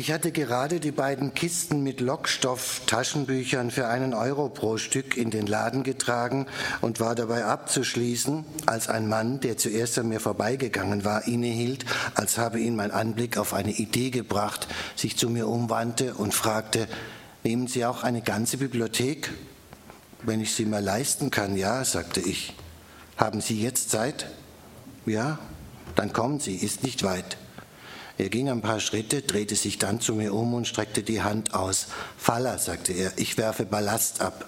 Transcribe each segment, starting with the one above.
Ich hatte gerade die beiden Kisten mit Lockstoff-Taschenbüchern für einen Euro pro Stück in den Laden getragen und war dabei abzuschließen, als ein Mann, der zuerst an mir vorbeigegangen war, innehielt, als habe ihn mein Anblick auf eine Idee gebracht, sich zu mir umwandte und fragte, nehmen Sie auch eine ganze Bibliothek? Wenn ich sie mir leisten kann, ja, sagte ich. Haben Sie jetzt Zeit? Ja, dann kommen Sie, ist nicht weit. Er ging ein paar Schritte, drehte sich dann zu mir um und streckte die Hand aus. Faller, sagte er, ich werfe Ballast ab.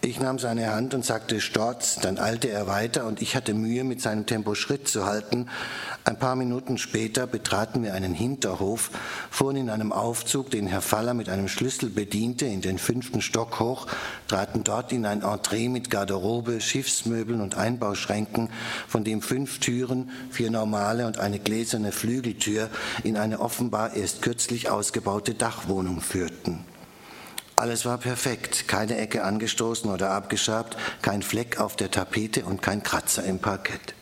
Ich nahm seine Hand und sagte Storz, dann eilte er weiter und ich hatte Mühe, mit seinem Tempo Schritt zu halten. Ein paar Minuten später betraten wir einen Hinterhof, fuhren in einem Aufzug, den Herr Faller mit einem Schlüssel bediente, in den fünften Stock hoch, traten dort in ein Entree mit Garderobe, Schiffsmöbeln und Einbauschränken, von dem fünf Türen, vier normale und eine gläserne Flügeltür in eine offenbar erst kürzlich ausgebaute Dachwohnung führten. Alles war perfekt, keine Ecke angestoßen oder abgeschabt, kein Fleck auf der Tapete und kein Kratzer im Parkett.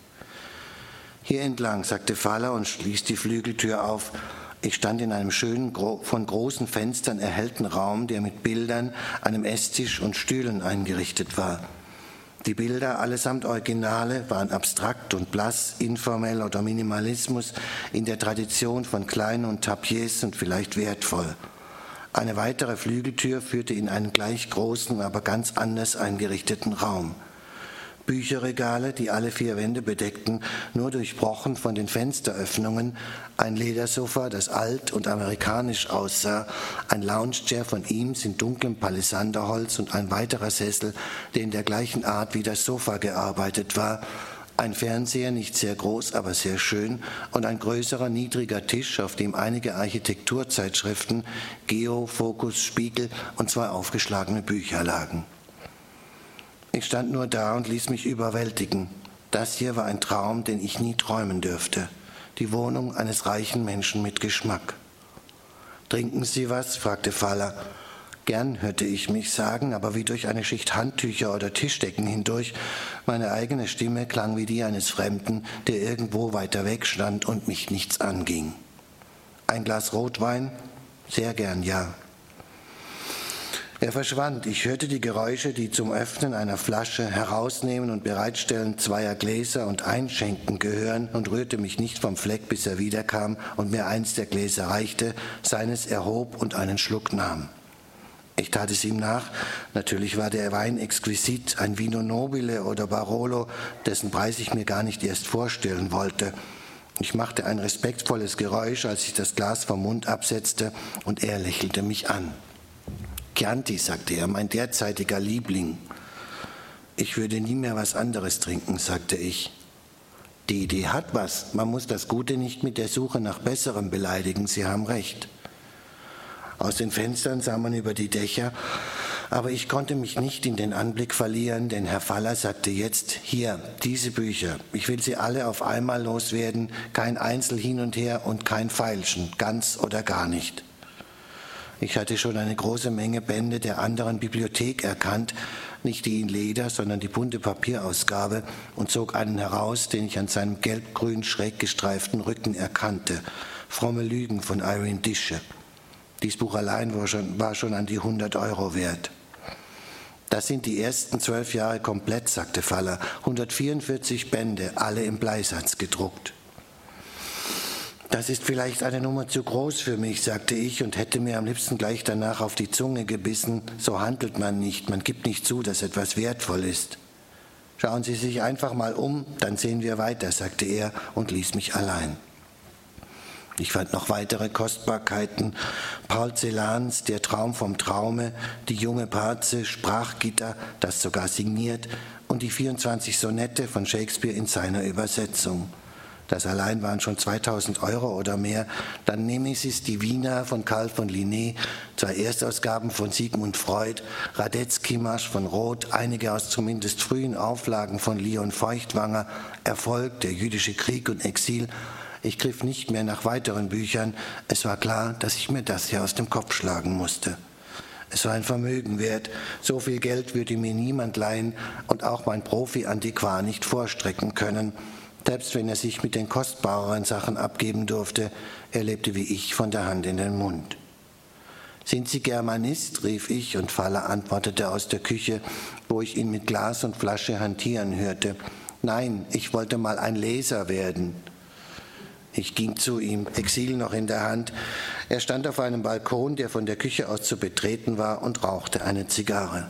Hier entlang, sagte Faller und schließ die Flügeltür auf. Ich stand in einem schönen, von großen Fenstern erhellten Raum, der mit Bildern, einem Esstisch und Stühlen eingerichtet war. Die Bilder, allesamt Originale, waren abstrakt und blass, informell oder Minimalismus in der Tradition von Klein und Tapiers und vielleicht wertvoll. Eine weitere Flügeltür führte in einen gleich großen, aber ganz anders eingerichteten Raum. Bücherregale, die alle vier Wände bedeckten, nur durchbrochen von den Fensteröffnungen, ein Ledersofa, das alt und amerikanisch aussah, ein Loungechair von Eames in dunklem Palisanderholz und ein weiterer Sessel, der in der gleichen Art wie das Sofa gearbeitet war, ein Fernseher, nicht sehr groß, aber sehr schön, und ein größerer, niedriger Tisch, auf dem einige Architekturzeitschriften, Geo, Fokus, Spiegel und zwei aufgeschlagene Bücher lagen. Ich stand nur da und ließ mich überwältigen. Das hier war ein Traum, den ich nie träumen dürfte. Die Wohnung eines reichen Menschen mit Geschmack. Trinken Sie was? fragte Faller. Gern hörte ich mich sagen, aber wie durch eine Schicht Handtücher oder Tischdecken hindurch, meine eigene Stimme klang wie die eines Fremden, der irgendwo weiter weg stand und mich nichts anging. Ein Glas Rotwein? Sehr gern, ja. Er verschwand. Ich hörte die Geräusche, die zum Öffnen einer Flasche, Herausnehmen und Bereitstellen zweier Gläser und Einschenken gehören und rührte mich nicht vom Fleck, bis er wiederkam und mir eins der Gläser reichte, seines erhob und einen Schluck nahm. Ich tat es ihm nach. Natürlich war der Wein exquisit, ein Vino Nobile oder Barolo, dessen Preis ich mir gar nicht erst vorstellen wollte. Ich machte ein respektvolles Geräusch, als ich das Glas vom Mund absetzte, und er lächelte mich an. Chianti, sagte er, mein derzeitiger Liebling. Ich würde nie mehr was anderes trinken, sagte ich. Die Idee hat was. Man muss das Gute nicht mit der Suche nach Besserem beleidigen. Sie haben recht. Aus den Fenstern sah man über die Dächer, aber ich konnte mich nicht in den Anblick verlieren, denn Herr Faller sagte jetzt, hier, diese Bücher, ich will sie alle auf einmal loswerden, kein Einzel hin und her und kein Feilschen, ganz oder gar nicht. Ich hatte schon eine große Menge Bände der anderen Bibliothek erkannt, nicht die in Leder, sondern die bunte Papierausgabe und zog einen heraus, den ich an seinem gelb-grün schräg gestreiften Rücken erkannte. Fromme Lügen von Irene Dische. Dies Buch allein war schon, war schon an die 100 Euro wert. Das sind die ersten zwölf Jahre komplett, sagte Faller. 144 Bände, alle im Bleisatz gedruckt. Das ist vielleicht eine Nummer zu groß für mich, sagte ich und hätte mir am liebsten gleich danach auf die Zunge gebissen. So handelt man nicht, man gibt nicht zu, dass etwas wertvoll ist. Schauen Sie sich einfach mal um, dann sehen wir weiter, sagte er und ließ mich allein. Ich fand noch weitere Kostbarkeiten. Paul Celans Der Traum vom Traume, Die junge Parze, Sprachgitter, das sogar signiert, und die 24 Sonette von Shakespeare in seiner Übersetzung. Das allein waren schon 2000 Euro oder mehr. Dann Nemesis die Wiener von Karl von Linné, zwei Erstausgaben von Sigmund Freud, Radetzky-Marsch von Roth, einige aus zumindest frühen Auflagen von Leon Feuchtwanger, Erfolg, der jüdische Krieg und Exil, ich griff nicht mehr nach weiteren Büchern. Es war klar, dass ich mir das hier aus dem Kopf schlagen musste. Es war ein Vermögen wert. So viel Geld würde mir niemand leihen und auch mein Profi-Antiquar nicht vorstrecken können. selbst wenn er sich mit den kostbareren Sachen abgeben durfte, er lebte wie ich von der Hand in den Mund. Sind Sie Germanist? rief ich, und Faller antwortete aus der Küche, wo ich ihn mit Glas und Flasche hantieren hörte. Nein, ich wollte mal ein Leser werden. Ich ging zu ihm, Exil noch in der Hand. Er stand auf einem Balkon, der von der Küche aus zu betreten war, und rauchte eine Zigarre.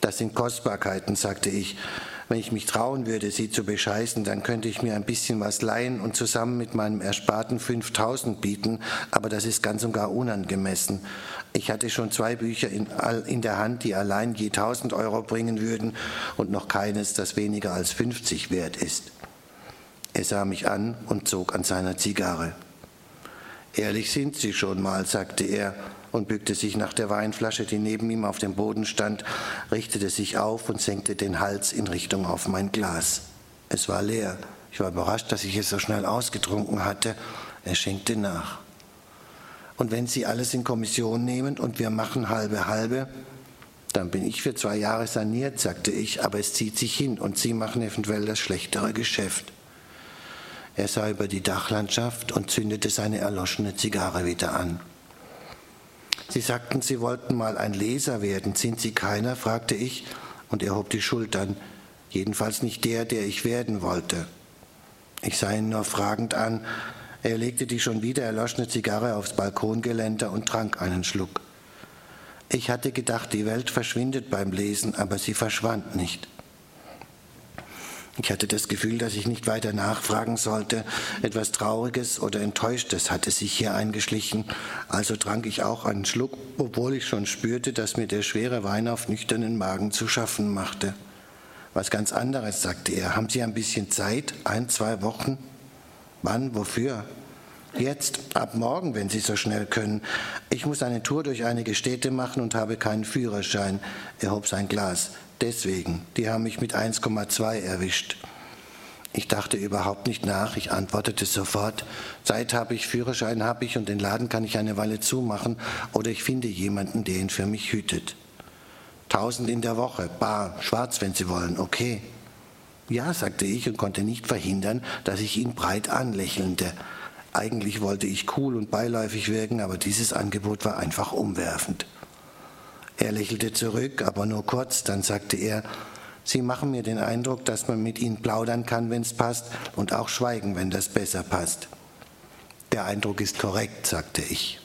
Das sind Kostbarkeiten, sagte ich. Wenn ich mich trauen würde, sie zu bescheißen, dann könnte ich mir ein bisschen was leihen und zusammen mit meinem Ersparten 5000 bieten, aber das ist ganz und gar unangemessen. Ich hatte schon zwei Bücher in, in der Hand, die allein je 1000 Euro bringen würden und noch keines, das weniger als 50 wert ist. Er sah mich an und zog an seiner Zigarre. Ehrlich sind Sie schon mal, sagte er und bückte sich nach der Weinflasche, die neben ihm auf dem Boden stand, richtete sich auf und senkte den Hals in Richtung auf mein Glas. Es war leer. Ich war überrascht, dass ich es so schnell ausgetrunken hatte. Er schenkte nach. Und wenn Sie alles in Kommission nehmen und wir machen halbe halbe, dann bin ich für zwei Jahre saniert, sagte ich, aber es zieht sich hin und Sie machen eventuell das schlechtere Geschäft. Er sah über die Dachlandschaft und zündete seine erloschene Zigarre wieder an. Sie sagten, Sie wollten mal ein Leser werden. Sind Sie keiner? fragte ich, und er hob die Schultern. Jedenfalls nicht der, der ich werden wollte. Ich sah ihn nur fragend an. Er legte die schon wieder erloschene Zigarre aufs Balkongeländer und trank einen Schluck. Ich hatte gedacht, die Welt verschwindet beim Lesen, aber sie verschwand nicht. Ich hatte das Gefühl, dass ich nicht weiter nachfragen sollte. Etwas Trauriges oder Enttäuschtes hatte sich hier eingeschlichen. Also trank ich auch einen Schluck, obwohl ich schon spürte, dass mir der schwere Wein auf nüchternen Magen zu schaffen machte. Was ganz anderes, sagte er. Haben Sie ein bisschen Zeit? Ein, zwei Wochen? Wann? Wofür? Jetzt, ab morgen, wenn Sie so schnell können. Ich muss eine Tour durch einige Städte machen und habe keinen Führerschein. Er hob sein Glas. Deswegen, die haben mich mit 1,2 erwischt. Ich dachte überhaupt nicht nach, ich antwortete sofort, Zeit habe ich, Führerschein habe ich und den Laden kann ich eine Weile zumachen oder ich finde jemanden, der ihn für mich hütet. Tausend in der Woche, bar, schwarz, wenn Sie wollen, okay. Ja, sagte ich und konnte nicht verhindern, dass ich ihn breit anlächelnde. Eigentlich wollte ich cool und beiläufig wirken, aber dieses Angebot war einfach umwerfend. Er lächelte zurück, aber nur kurz, dann sagte er, Sie machen mir den Eindruck, dass man mit Ihnen plaudern kann, wenn es passt, und auch schweigen, wenn das besser passt. Der Eindruck ist korrekt, sagte ich.